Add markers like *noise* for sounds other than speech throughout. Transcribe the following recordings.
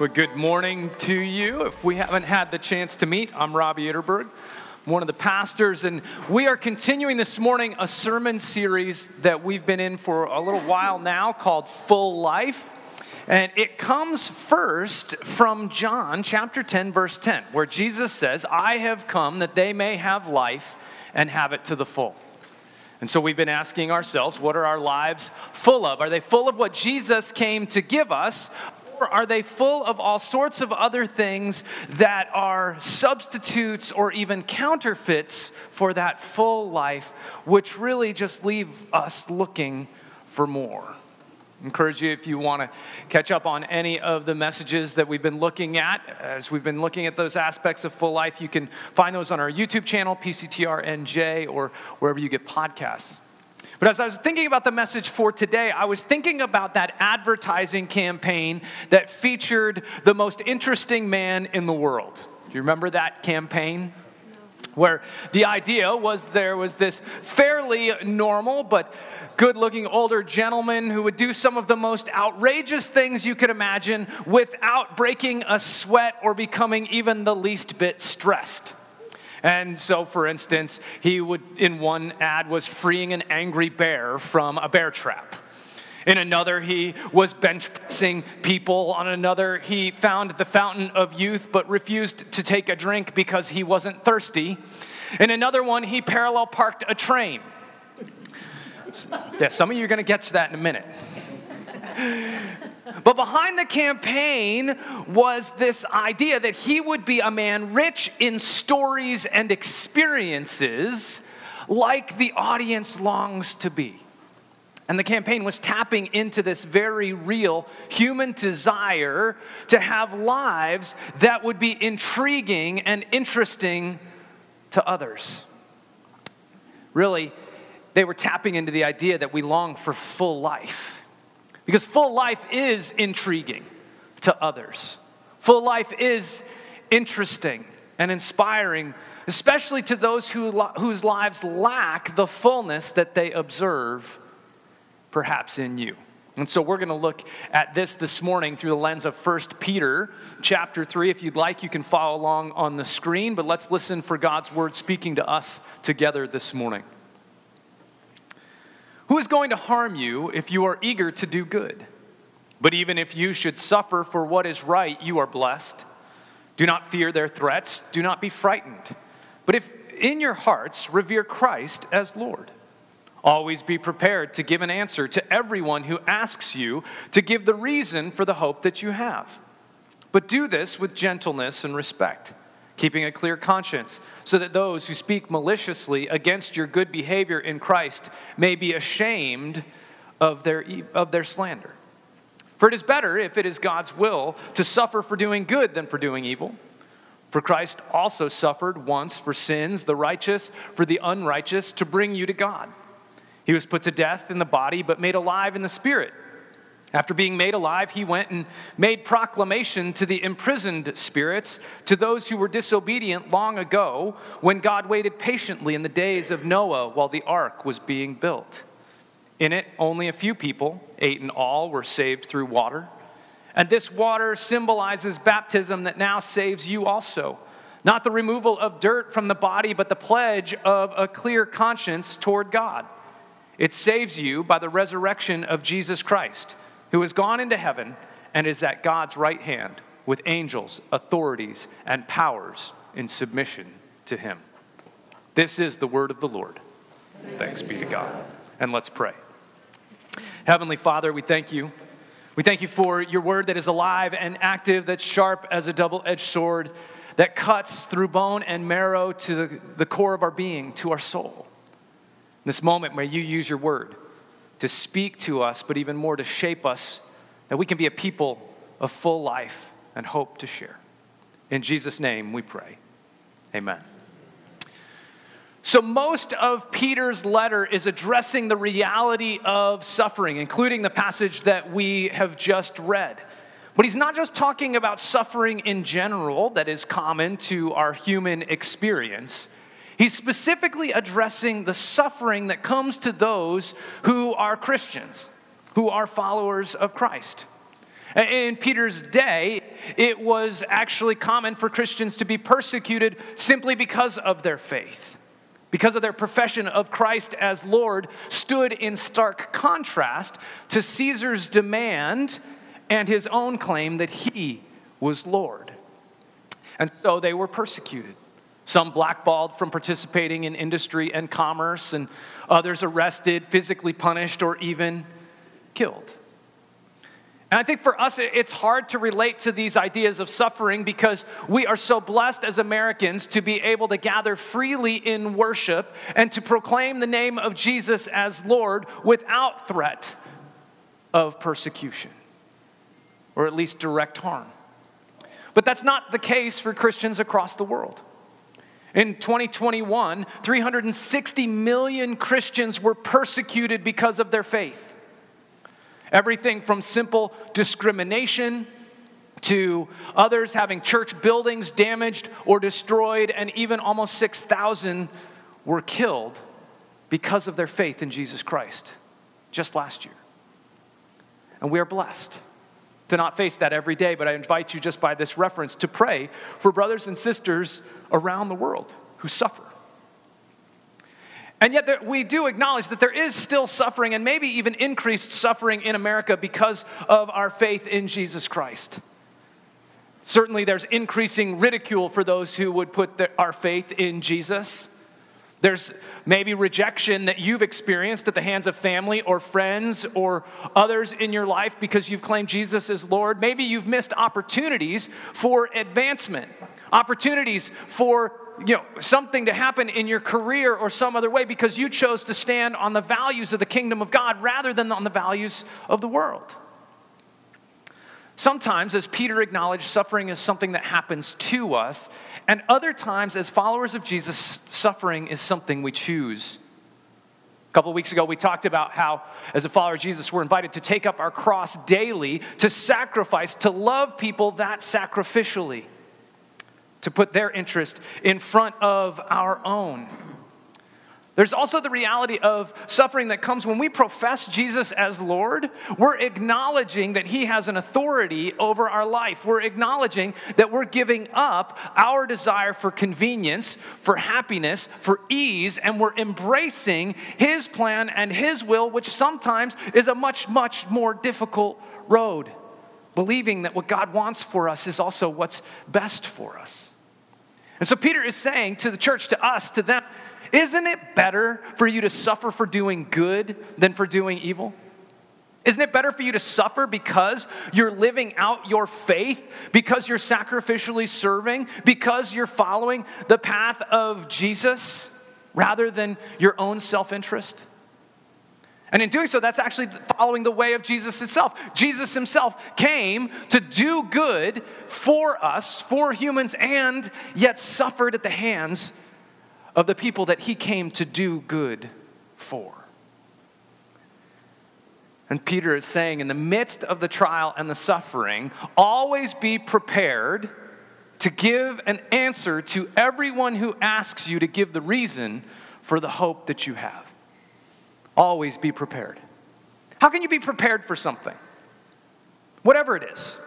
Well, good morning to you. If we haven't had the chance to meet, I'm Robbie Itterberg, one of the pastors, and we are continuing this morning a sermon series that we've been in for a little while now called Full Life. And it comes first from John chapter 10, verse 10, where Jesus says, I have come that they may have life and have it to the full. And so we've been asking ourselves, what are our lives full of? Are they full of what Jesus came to give us? Or are they full of all sorts of other things that are substitutes or even counterfeits for that full life, which really just leave us looking for more? encourage you if you want to catch up on any of the messages that we've been looking at as we've been looking at those aspects of full life you can find those on our youtube channel pctrnj or wherever you get podcasts but as I was thinking about the message for today, I was thinking about that advertising campaign that featured the most interesting man in the world. Do you remember that campaign? Where the idea was there was this fairly normal but good looking older gentleman who would do some of the most outrageous things you could imagine without breaking a sweat or becoming even the least bit stressed. And so, for instance, he would, in one ad, was freeing an angry bear from a bear trap. In another, he was bench pressing people. On another, he found the fountain of youth but refused to take a drink because he wasn't thirsty. In another one, he parallel parked a train. Yeah, some of you are going to get to that in a minute. But behind the campaign was this idea that he would be a man rich in stories and experiences like the audience longs to be. And the campaign was tapping into this very real human desire to have lives that would be intriguing and interesting to others. Really, they were tapping into the idea that we long for full life because full life is intriguing to others. Full life is interesting and inspiring, especially to those who, whose lives lack the fullness that they observe, perhaps in you. And so we're going to look at this this morning through the lens of 1 Peter chapter 3. If you'd like, you can follow along on the screen, but let's listen for God's word speaking to us together this morning. Who is going to harm you if you are eager to do good? But even if you should suffer for what is right, you are blessed. Do not fear their threats, do not be frightened. But if in your hearts revere Christ as Lord, always be prepared to give an answer to everyone who asks you to give the reason for the hope that you have. But do this with gentleness and respect keeping a clear conscience, so that those who speak maliciously against your good behavior in Christ may be ashamed of their, of their slander. For it is better, if it is God's will, to suffer for doing good than for doing evil. For Christ also suffered once for sins, the righteous for the unrighteous, to bring you to God. He was put to death in the body, but made alive in the spirit after being made alive, he went and made proclamation to the imprisoned spirits, to those who were disobedient long ago, when God waited patiently in the days of Noah while the ark was being built. In it, only a few people, eight in all, were saved through water. And this water symbolizes baptism that now saves you also. Not the removal of dirt from the body, but the pledge of a clear conscience toward God. It saves you by the resurrection of Jesus Christ who has gone into heaven and is at God's right hand with angels, authorities, and powers in submission to him. This is the word of the Lord. Thanks be to God. And let's pray. Heavenly Father, we thank you. We thank you for your word that is alive and active, that's sharp as a double edged sword, that cuts through bone and marrow to the, the core of our being, to our soul. In this moment, may you use your word to speak to us, but even more to shape us, that we can be a people of full life and hope to share. In Jesus' name we pray. Amen. So, most of Peter's letter is addressing the reality of suffering, including the passage that we have just read. But he's not just talking about suffering in general, that is common to our human experience. He's specifically addressing the suffering that comes to those who are Christians, who are followers of Christ. In Peter's day, it was actually common for Christians to be persecuted simply because of their faith, because of their profession of Christ as Lord, stood in stark contrast to Caesar's demand and his own claim that he was Lord. And so they were persecuted some blackballed from participating in industry and commerce, and others arrested, physically punished, or even killed. And I think for us, it's hard to relate to these ideas of suffering because we are so blessed as Americans to be able to gather freely in worship and to proclaim the name of Jesus as Lord without threat of persecution or at least direct harm. But that's not the case for Christians across the world. In 2021, 360 million Christians were persecuted because of their faith. Everything from simple discrimination to others having church buildings damaged or destroyed, and even almost 6,000 were killed because of their faith in Jesus Christ just last year. And we are blessed to not face that every day, but I invite you just by this reference to pray for brothers and sisters around the world who suffer. And yet, there, we do acknowledge that there is still suffering and maybe even increased suffering in America because of our faith in Jesus Christ. Certainly, there's increasing ridicule for those who would put our faith in Jesus. There's maybe rejection that you've experienced at the hands of family or friends or others in your life because you've claimed Jesus as Lord. Maybe you've missed opportunities for advancement, opportunities for you know, something to happen in your career or some other way because you chose to stand on the values of the kingdom of God rather than on the values of the world. Sometimes, as Peter acknowledged, suffering is something that happens to us, and other times, as followers of Jesus, suffering is something we choose. A couple of weeks ago, we talked about how, as a follower of Jesus, we're invited to take up our cross daily, to sacrifice, to love people that sacrificially, to put their interest in front of our own. There's also the reality of suffering that comes when we profess Jesus as Lord. We're acknowledging that He has an authority over our life. We're acknowledging that we're giving up our desire for convenience, for happiness, for ease, and we're embracing His plan and His will, which sometimes is a much, much more difficult road. Believing that what God wants for us is also what's best for us. And so Peter is saying to the church, to us, to them, isn't it better for you to suffer for doing good than for doing evil? Isn't it better for you to suffer because you're living out your faith, because you're sacrificially serving, because you're following the path of Jesus rather than your own self interest? And in doing so, that's actually following the way of Jesus itself. Jesus himself came to do good for us, for humans, and yet suffered at the hands of the people that he came to do good for. And Peter is saying, in the midst of the trial and the suffering, always be prepared to give an answer to everyone who asks you to give the reason for the hope that you have. Always be prepared. How can you be prepared for something? Whatever it is.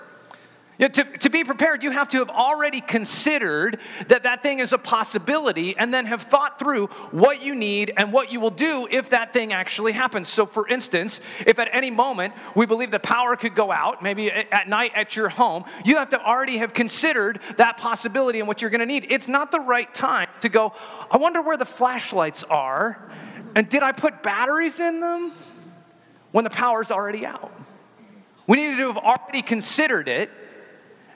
To, to be prepared, you have to have already considered that that thing is a possibility and then have thought through what you need and what you will do if that thing actually happens. So, for instance, if at any moment we believe the power could go out, maybe at night at your home, you have to already have considered that possibility and what you're going to need. It's not the right time to go, I wonder where the flashlights are, and did I put batteries in them when the power's already out? We need to have already considered it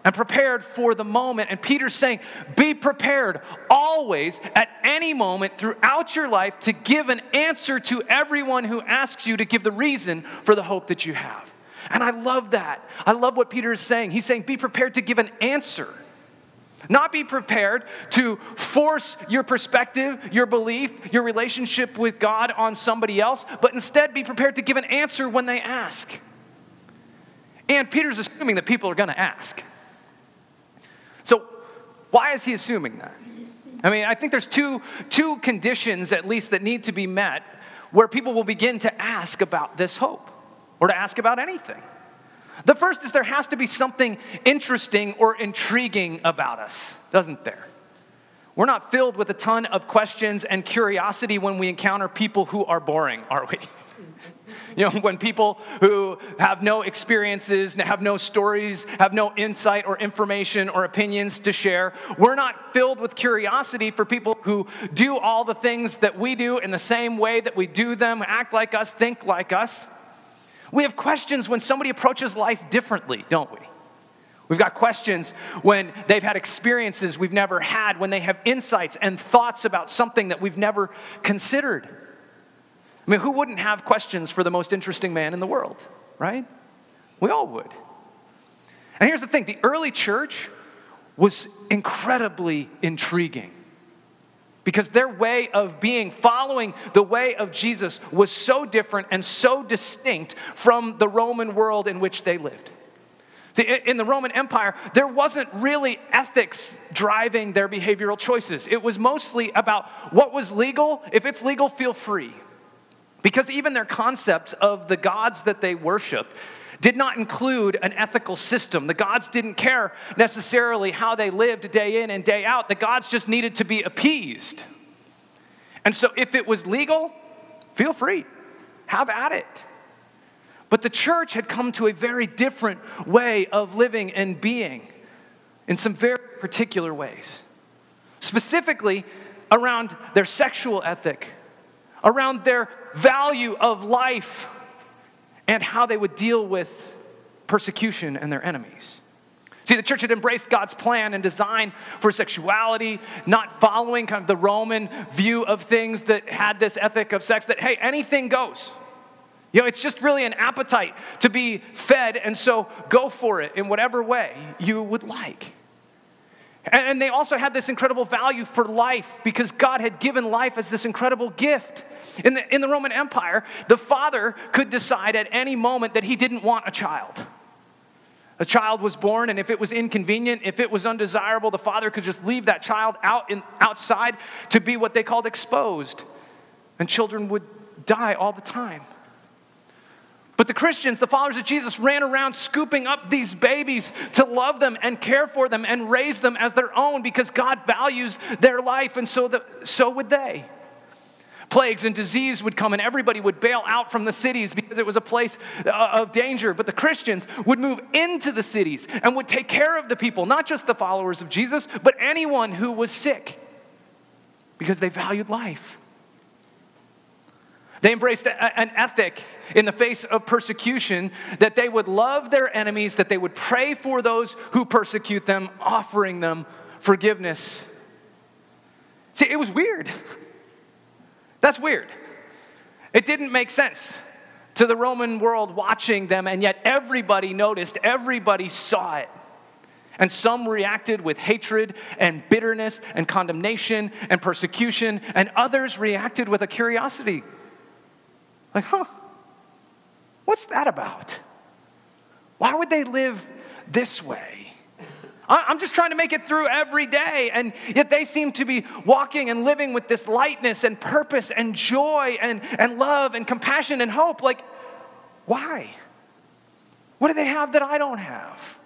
and prepared for the moment. And Peter's saying, be prepared always, at any moment throughout your life, to give an answer to everyone who asks you to give the reason for the hope that you have. And I love that. I love what Peter is saying. He's saying, be prepared to give an answer. Not be prepared to force your perspective, your belief, your relationship with God on somebody else, but instead be prepared to give an answer when they ask. And Peter's assuming that people are going to ask. Why is he assuming that? I mean, I think there's two, two conditions, at least, that need to be met where people will begin to ask about this hope or to ask about anything. The first is there has to be something interesting or intriguing about us, doesn't there? We're not filled with a ton of questions and curiosity when we encounter people who are boring, are we? You know, when people who have no experiences, have no stories, have no insight or information or opinions to share, we're not filled with curiosity for people who do all the things that we do in the same way that we do them, act like us, think like us. We have questions when somebody approaches life differently, don't we? We've got questions when they've had experiences we've never had, when they have insights and thoughts about something that we've never considered. I mean, who wouldn't have questions for the most interesting man in the world, right? We all would. And here's the thing the early church was incredibly intriguing because their way of being, following the way of Jesus, was so different and so distinct from the Roman world in which they lived. See, in the Roman Empire, there wasn't really ethics driving their behavioral choices. It was mostly about what was legal. If it's legal, feel free. Because even their concepts of the gods that they worship did not include an ethical system. The gods didn't care necessarily how they lived day in and day out. The gods just needed to be appeased. And so if it was legal, feel free, have at it. But the church had come to a very different way of living and being in some very particular ways. Specifically, around their sexual ethic, around their value of life and how they would deal with persecution and their enemies. See, the church had embraced God's plan and design for sexuality, not following kind of the Roman view of things that had this ethic of sex that, hey, anything goes. You know, it's just really an appetite to be fed, and so go for it in whatever way you would like. And they also had this incredible value for life because God had given life as this incredible gift. In the, in the Roman Empire, the father could decide at any moment that he didn't want a child. A child was born, and if it was inconvenient, if it was undesirable, the father could just leave that child out in, outside to be what they called exposed. And children would die all the time. But the Christians, the followers of Jesus, ran around scooping up these babies to love them and care for them and raise them as their own because God values their life, and so, the, so would they. Plagues and disease would come, and everybody would bail out from the cities because it was a place uh, of danger. But the Christians would move into the cities and would take care of the people, not just the followers of Jesus, but anyone who was sick because they valued life. They embraced an ethic in the face of persecution that they would love their enemies, that they would pray for those who persecute them, offering them forgiveness. See, it was weird. That's weird. It didn't make sense to the Roman world watching them, and yet everybody noticed, everybody saw it. And some reacted with hatred and bitterness and condemnation and persecution, and others reacted with a curiosity. Like, huh, what's that about? Why would they live this way? I'm just trying to make it through every day. And yet they seem to be walking and living with this lightness and purpose and joy and, and love and compassion and hope. Like, why? What do they have that I don't have?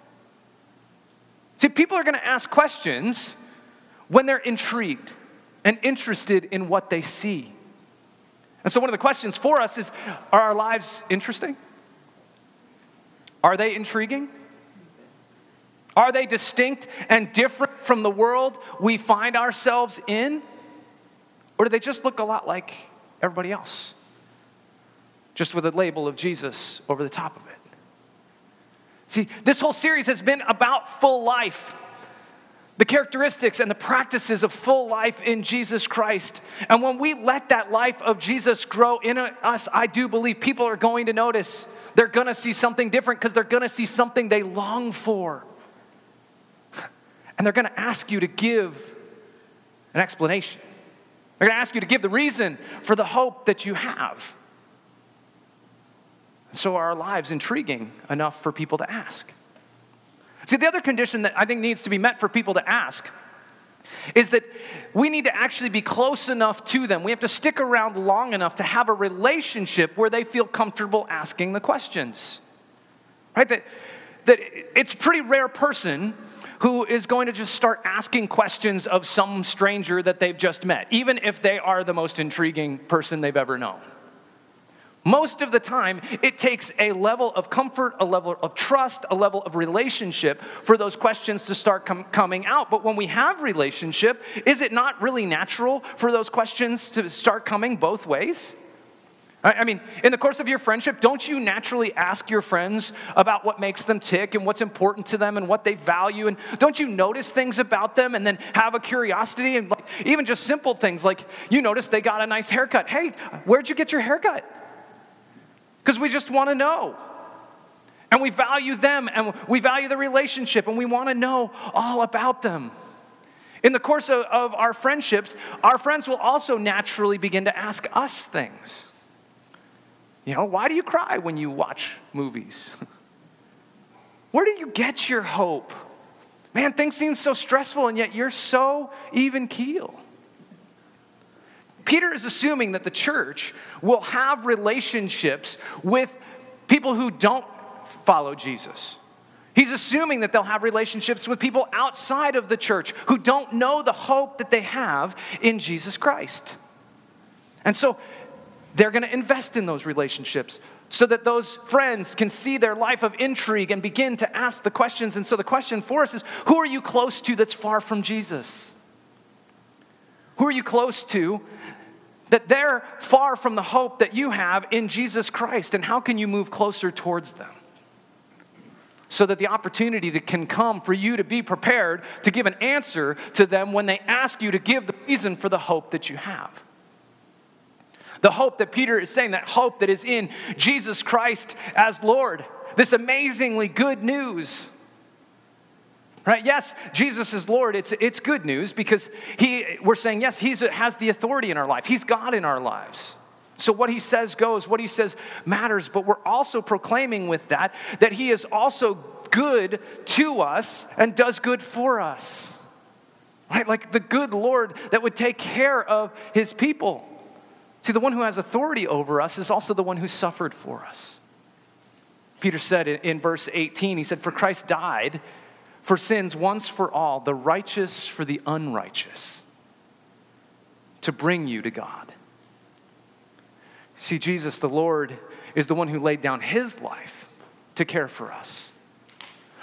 See, people are going to ask questions when they're intrigued and interested in what they see. And so, one of the questions for us is Are our lives interesting? Are they intriguing? Are they distinct and different from the world we find ourselves in? Or do they just look a lot like everybody else? Just with a label of Jesus over the top of it. See, this whole series has been about full life the characteristics and the practices of full life in Jesus Christ. And when we let that life of Jesus grow in us, I do believe people are going to notice. They're going to see something different because they're going to see something they long for. And they're going to ask you to give an explanation. They're going to ask you to give the reason for the hope that you have. And So are our lives intriguing enough for people to ask? See, the other condition that I think needs to be met for people to ask is that we need to actually be close enough to them. We have to stick around long enough to have a relationship where they feel comfortable asking the questions. Right? That, that it's pretty rare person who is going to just start asking questions of some stranger that they've just met, even if they are the most intriguing person they've ever known. Most of the time, it takes a level of comfort, a level of trust, a level of relationship for those questions to start com- coming out. But when we have relationship, is it not really natural for those questions to start coming both ways? I mean, in the course of your friendship, don't you naturally ask your friends about what makes them tick and what's important to them and what they value? And don't you notice things about them and then have a curiosity and like, even just simple things like you notice they got a nice haircut. Hey, where'd you get your haircut? Because we just want to know. And we value them and we value the relationship and we want to know all about them. In the course of, of our friendships, our friends will also naturally begin to ask us things. You know, why do you cry when you watch movies? *laughs* Where do you get your hope? Man, things seem so stressful, and yet you're so even keel. Peter is assuming that the church will have relationships with people who don't follow Jesus. He's assuming that they'll have relationships with people outside of the church who don't know the hope that they have in Jesus Christ. And so they're going to invest in those relationships so that those friends can see their life of intrigue and begin to ask the questions. And so the question for us is who are you close to that's far from Jesus? Who are you close to that they're far from the hope that you have in Jesus Christ? And how can you move closer towards them? So that the opportunity to, can come for you to be prepared to give an answer to them when they ask you to give the reason for the hope that you have. The hope that Peter is saying, that hope that is in Jesus Christ as Lord. This amazingly good news. Right? Yes, Jesus is Lord. It's, it's good news because he, we're saying, yes, he has the authority in our life. He's God in our lives. So what he says goes, what he says matters, but we're also proclaiming with that that he is also good to us and does good for us. Right? Like the good Lord that would take care of his people. See, the one who has authority over us is also the one who suffered for us. Peter said in, verse 18, he said, For Christ died for sins once for all, the righteous for the unrighteous, to bring you to God. See, Jesus, the Lord, is the one who laid down his life to care for us.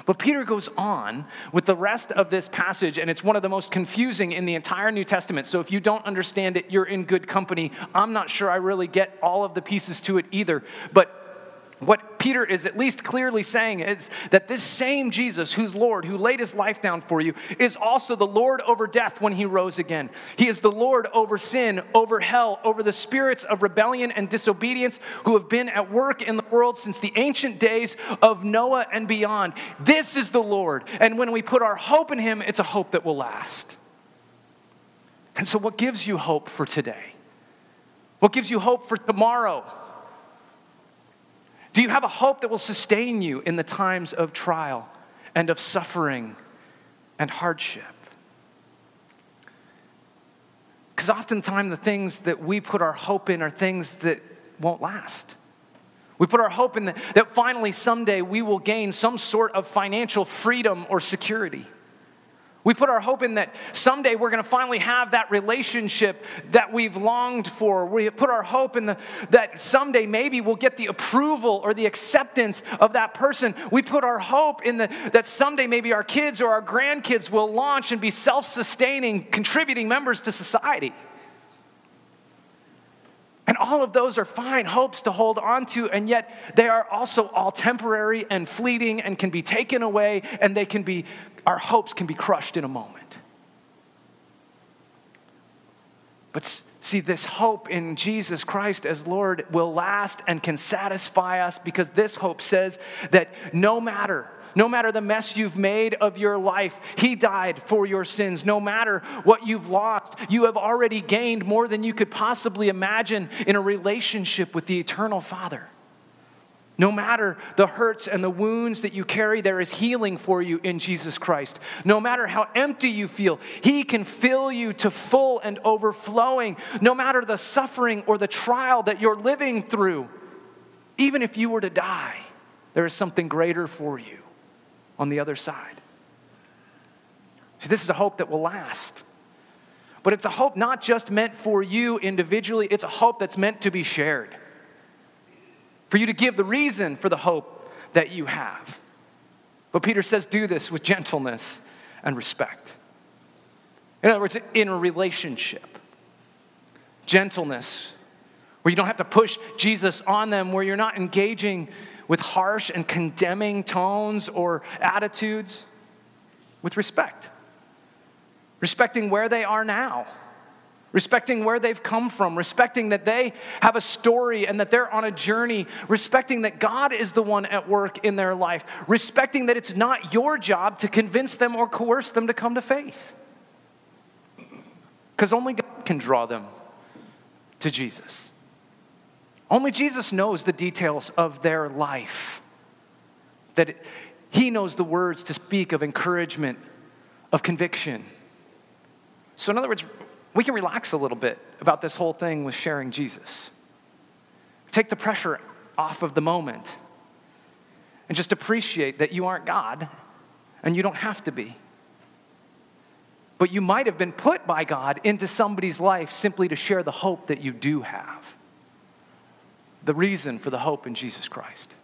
But Peter goes on with the rest of this passage, and it's one of the most confusing in the entire New Testament. So if you don't understand it, you're in good company. I'm not sure I really get all of the pieces to it either. But what Peter is at least clearly saying is that this same Jesus, who's Lord, who laid his life down for you, is also the Lord over death when he rose again. He is the Lord over sin, over hell, over the spirits of rebellion and disobedience who have been at work in the world since the ancient days of Noah and beyond. This is the Lord. And when we put our hope in him, it's a hope that will last. And so, what gives you hope for today? What gives you hope for tomorrow? Do you have a hope that will sustain you in the times of trial and of suffering and hardship? Because oftentimes the things that we put our hope in are things that won't last. We put our hope in the, that finally someday we will gain some sort of financial freedom or security. We put our hope in that someday we're going to finally have that relationship that we've longed for. We put our hope in the, that someday maybe we'll get the approval or the acceptance of that person. We put our hope in the, that someday maybe our kids or our grandkids will launch and be self sustaining, contributing members to society. And all of those are fine hopes to hold on to, and yet they are also all temporary and fleeting and can be taken away, and they can be, our hopes can be crushed in a moment. But see, this hope in Jesus Christ as Lord will last and can satisfy us because this hope says that no matter no matter the mess you've made of your life, He died for your sins. No matter what you've lost, you have already gained more than you could possibly imagine in a relationship with the eternal Father. No matter the hurts and the wounds that you carry, there is healing for you in Jesus Christ. No matter how empty you feel, He can fill you to full and overflowing. No matter the suffering or the trial that you're living through, even if you were to die, there is something greater for you on the other side. See, this is a hope that will last. But it's a hope not just meant for you individually, it's a hope that's meant to be shared for you to give the reason for the hope that you have. But Peter says, do this with gentleness and respect. In other words, in a relationship, gentleness, where you don't have to push Jesus on them, where you're not engaging with harsh and condemning tones or attitudes, with respect. Respecting where they are now respecting where they've come from, respecting that they have a story and that they're on a journey, respecting that God is the one at work in their life, respecting that it's not your job to convince them or coerce them to come to faith. Because only God can draw them to Jesus. Only Jesus knows the details of their life. That He knows the words to speak of encouragement, of conviction. So, in other words, we can relax a little bit about this whole thing with sharing Jesus. Take the pressure off of the moment and just appreciate that you aren't God and you don't have to be. But you might have been put by God into somebody's life simply to share the hope that you do have. The reason for the hope in Jesus Christ.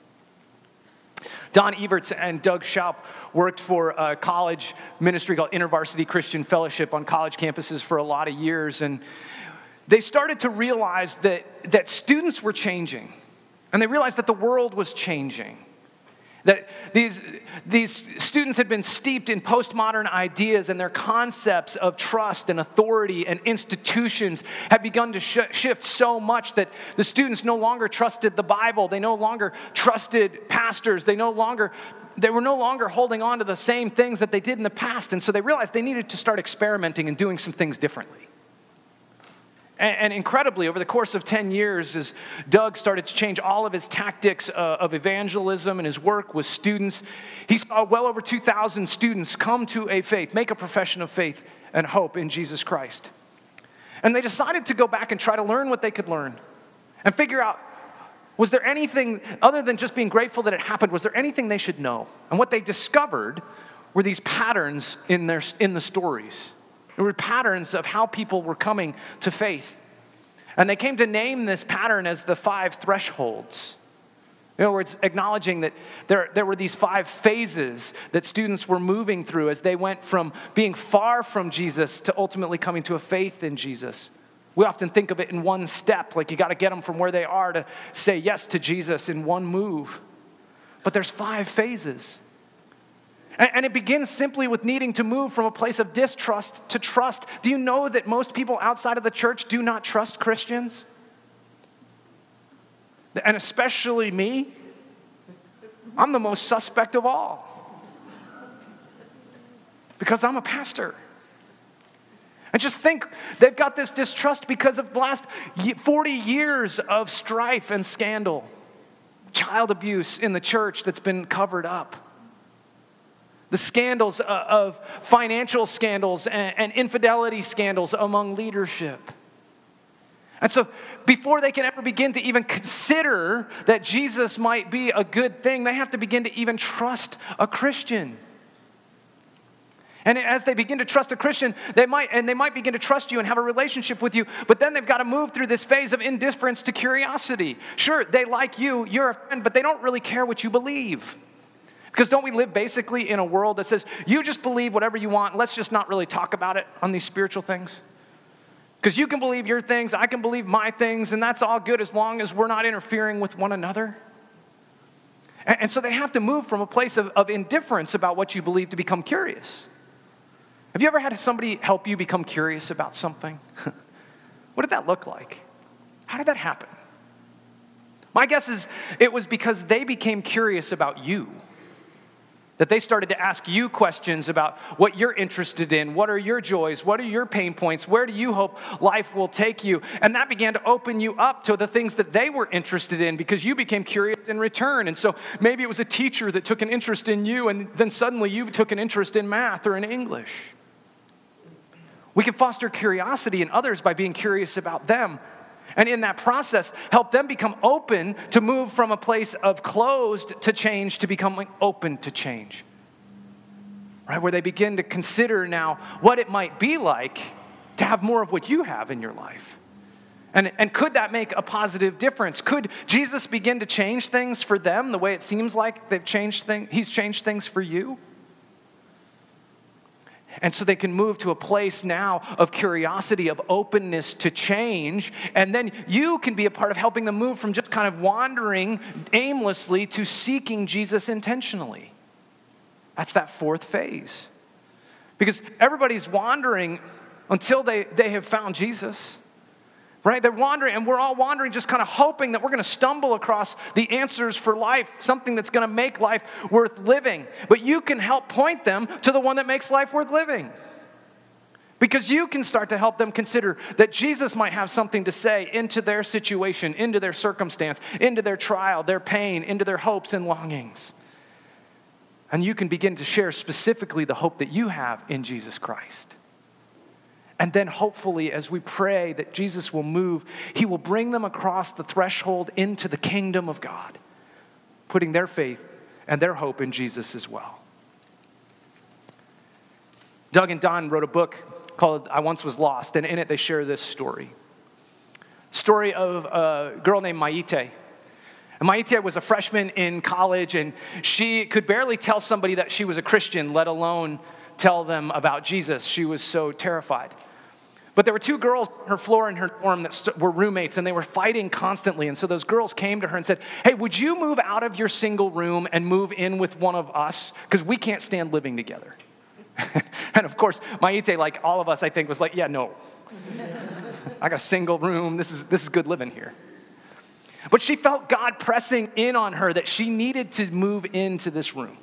Don Everts and Doug Schaupp worked for a college ministry called InterVarsity Christian Fellowship on college campuses for a lot of years. And they started to realize that, that students were changing. And they realized that the world was changing. That these, these students had been steeped in postmodern ideas and their concepts of trust and authority and institutions had begun to sh- shift so much that the students no longer trusted the Bible. They no longer trusted pastors. They no longer they were no longer holding on to the same things that they did in the past. And so they realized they needed to start experimenting and doing some things differently. And, incredibly, over the course of 10 years, as Doug started to change all of his tactics uh, of evangelism and his work with students, he saw well over 2,000 students come to a faith, make a profession of faith and hope in Jesus Christ. And they decided to go back and try to learn what they could learn and figure out was there anything, other than just being grateful that it happened, was there anything they should know? And what they discovered were these patterns in, their, in the stories. There were patterns of how people were coming to faith. And they came to name this pattern as the five thresholds. In other words, acknowledging that there, there were these five phases that students were moving through as they went from being far from Jesus to ultimately coming to a faith in Jesus. We often think of it in one step, like you got to get them from where they are to say yes to Jesus in one move. But there's five phases. And, it begins simply with needing to move from a place of distrust to trust. Do you know that most people outside of the church do not trust Christians? And especially me. I'm the most suspect of all. Because I'm a pastor. And just think, they've got this distrust because of the last 40 years of strife and scandal, child abuse in the church that's been covered up the scandals uh, of financial scandals and, infidelity scandals among leadership. And so, before they can ever begin to even consider that Jesus might be a good thing, they have to begin to even trust a Christian. And as they begin to trust a Christian, they might, and they might begin to trust you and have a relationship with you, but then they've got to move through this phase of indifference to curiosity. Sure, they like you, you're a friend, but they don't really care what you believe. Because don't we live basically in a world that says, you just believe whatever you want, let's just not really talk about it on these spiritual things? Because you can believe your things, I can believe my things, and that's all good as long as we're not interfering with one another. And, and so they have to move from a place of, of indifference about what you believe to become curious. Have you ever had somebody help you become curious about something? *laughs* what did that look like? How did that happen? My guess is it was because they became curious about you. That they started to ask you questions about what you're interested in, what are your joys, what are your pain points, where do you hope life will take you? And that began to open you up to the things that they were interested in because you became curious in return. And so maybe it was a teacher that took an interest in you, and then suddenly you took an interest in math or in English. We can foster curiosity in others by being curious about them. And in that process, help them become open to move from a place of closed to change to becoming open to change. Right? Where they begin to consider now what it might be like to have more of what you have in your life. And, and could that make a positive difference? Could Jesus begin to change things for them the way it seems like they've changed things, he's changed things for you? And so they can move to a place now of curiosity, of openness to change. And then you can be a part of helping them move from just kind of wandering aimlessly to seeking Jesus intentionally. That's that fourth phase. Because everybody's wandering until they, they have found Jesus right? They're wandering, and we're all wandering, just kind of hoping that we're going to stumble across the answers for life, something that's going to make life worth living. But you can help point them to the one that makes life worth living. Because you can start to help them consider that Jesus might have something to say into their situation, into their circumstance, into their trial, their pain, into their hopes and longings. And you can begin to share specifically the hope that you have in Jesus Christ. And then, hopefully, as we pray that Jesus will move, he will bring them across the threshold into the kingdom of God, putting their faith and their hope in Jesus as well. Doug and Don wrote a book called I Once Was Lost, and in it they share this story. Story of a girl named Maite. Maite was a freshman in college, and she could barely tell somebody that she was a Christian, let alone tell them about Jesus. She was so terrified. But there were two girls on her floor in her dorm that st- were roommates, and they were fighting constantly. And so those girls came to her and said, Hey, would you move out of your single room and move in with one of us? Because we can't stand living together. *laughs* and of course, Maite, like all of us, I think, was like, Yeah, no. I got a single room. This is, this is good living here. But she felt God pressing in on her that she needed to move into this room.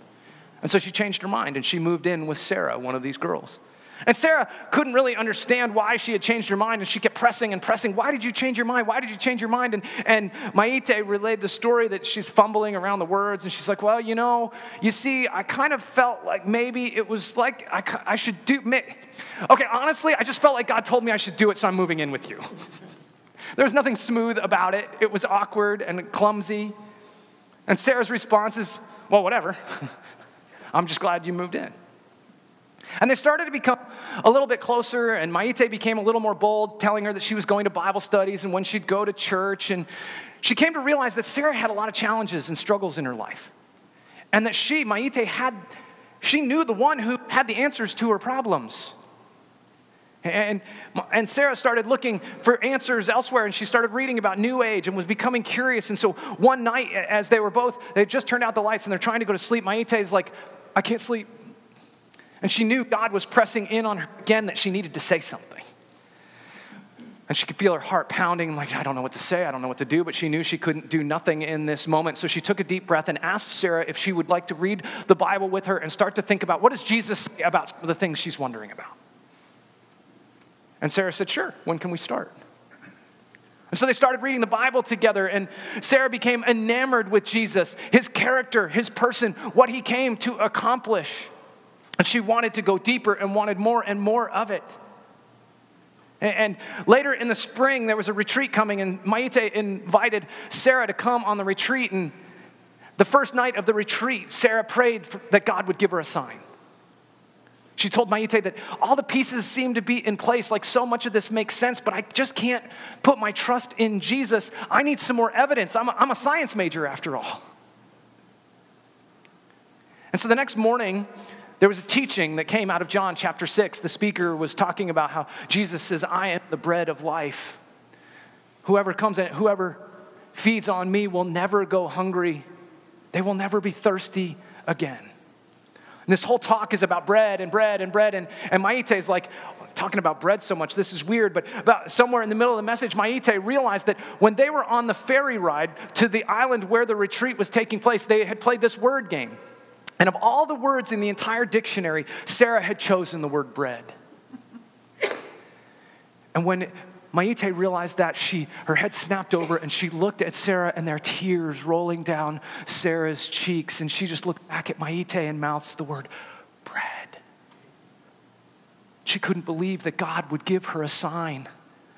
And so she changed her mind and she moved in with Sarah, one of these girls. And Sarah couldn't really understand why she had changed her mind, and she kept pressing and pressing. Why did you change your mind? Why did you change your mind? And, and Maite relayed the story that she's fumbling around the words, and she's like, Well, you know, you see, I kind of felt like maybe it was like I, I should do. Okay, honestly, I just felt like God told me I should do it, so I'm moving in with you. *laughs* there was nothing smooth about it, it was awkward and clumsy. And Sarah's response is, Well, whatever. *laughs* I'm just glad you moved in. And they started to become a little bit closer, and Maite became a little more bold, telling her that she was going to Bible studies and when she'd go to church. And she came to realize that Sarah had a lot of challenges and struggles in her life. And that she, Maite, had, she knew the one who had the answers to her problems. And, and Sarah started looking for answers elsewhere, and she started reading about New Age and was becoming curious. And so one night, as they were both, they just turned out the lights and they're trying to go to sleep, Maite is like, I can't sleep. And she knew God was pressing in on her again that she needed to say something. And she could feel her heart pounding, like, I don't know what to say, I don't know what to do, but she knew she couldn't do nothing in this moment. So she took a deep breath and asked Sarah if she would like to read the Bible with her and start to think about what does Jesus say about some of the things she's wondering about. And Sarah said, Sure, when can we start? And so they started reading the Bible together, and Sarah became enamored with Jesus, his character, his person, what he came to accomplish. And she wanted to go deeper and wanted more and more of it. And later in the spring, there was a retreat coming, and Maite invited Sarah to come on the retreat. And the first night of the retreat, Sarah prayed that God would give her a sign. She told Maite that all the pieces seem to be in place, like so much of this makes sense, but I just can't put my trust in Jesus. I need some more evidence. I'm a, I'm a science major after all. And so the next morning, there was a teaching that came out of John chapter 6. The speaker was talking about how Jesus says, I am the bread of life. Whoever comes in, whoever feeds on me will never go hungry. They will never be thirsty again. And this whole talk is about bread and bread and bread. And, and Maite is like, talking about bread so much, this is weird, but about somewhere in the middle of the message, Maite realized that when they were on the ferry ride to the island where the retreat was taking place, they had played this word game. And of all the words in the entire dictionary, Sarah had chosen the word bread. And when Maite realized that, she, her head snapped over and she looked at Sarah and there are tears rolling down Sarah's cheeks. And she just looked back at Maite and mouths the word bread. She couldn't believe that God would give her a sign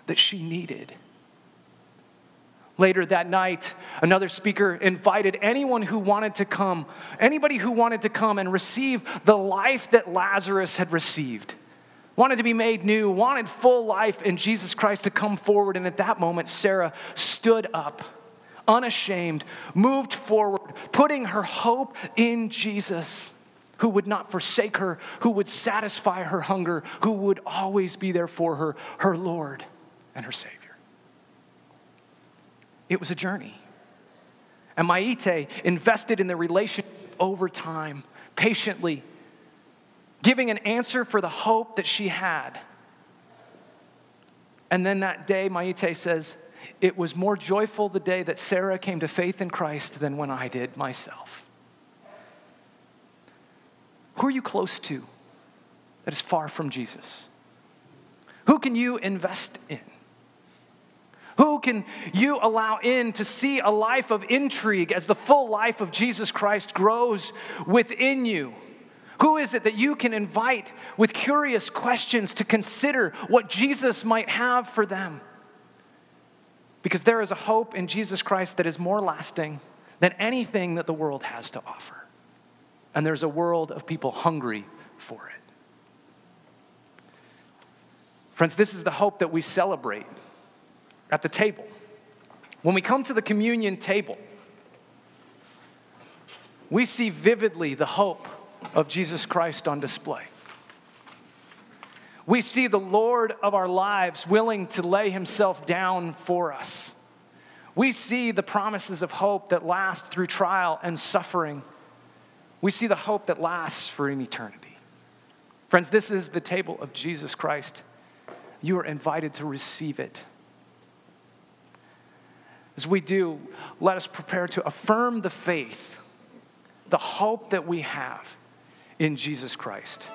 that she needed. Later that night, another speaker invited anyone who wanted to come, anybody who wanted to come and receive the life that Lazarus had received wanted to be made new, wanted full life in Jesus Christ to come forward. And at that moment, Sarah stood up, unashamed, moved forward, putting her hope in Jesus, who would not forsake her, who would satisfy her hunger, who would always be there for her, her Lord and her Savior. It was a journey. And Maite invested in the relationship over time, patiently giving an answer for the hope that she had. And then that day, Maite says, it was more joyful the day that Sarah came to faith in Christ than when I did myself. Who are you close to that is far from Jesus? Who can you invest in? Who can you allow in to see a life of intrigue as the full life of Jesus Christ grows within you? Who is it that you can invite with curious questions to consider what Jesus might have for them? Because there is a hope in Jesus Christ that is more lasting than anything that the world has to offer. And there's a world of people hungry for it. Friends, this is the hope that we celebrate at the table. When we come to the communion table, we see vividly the hope of Jesus Christ on display. We see the Lord of our lives willing to lay himself down for us. We see the promises of hope that last through trial and suffering. We see the hope that lasts for an eternity. Friends, this is the table of Jesus Christ. You are invited to receive it. As we do, let us prepare to affirm the faith, the hope that we have in Jesus Christ.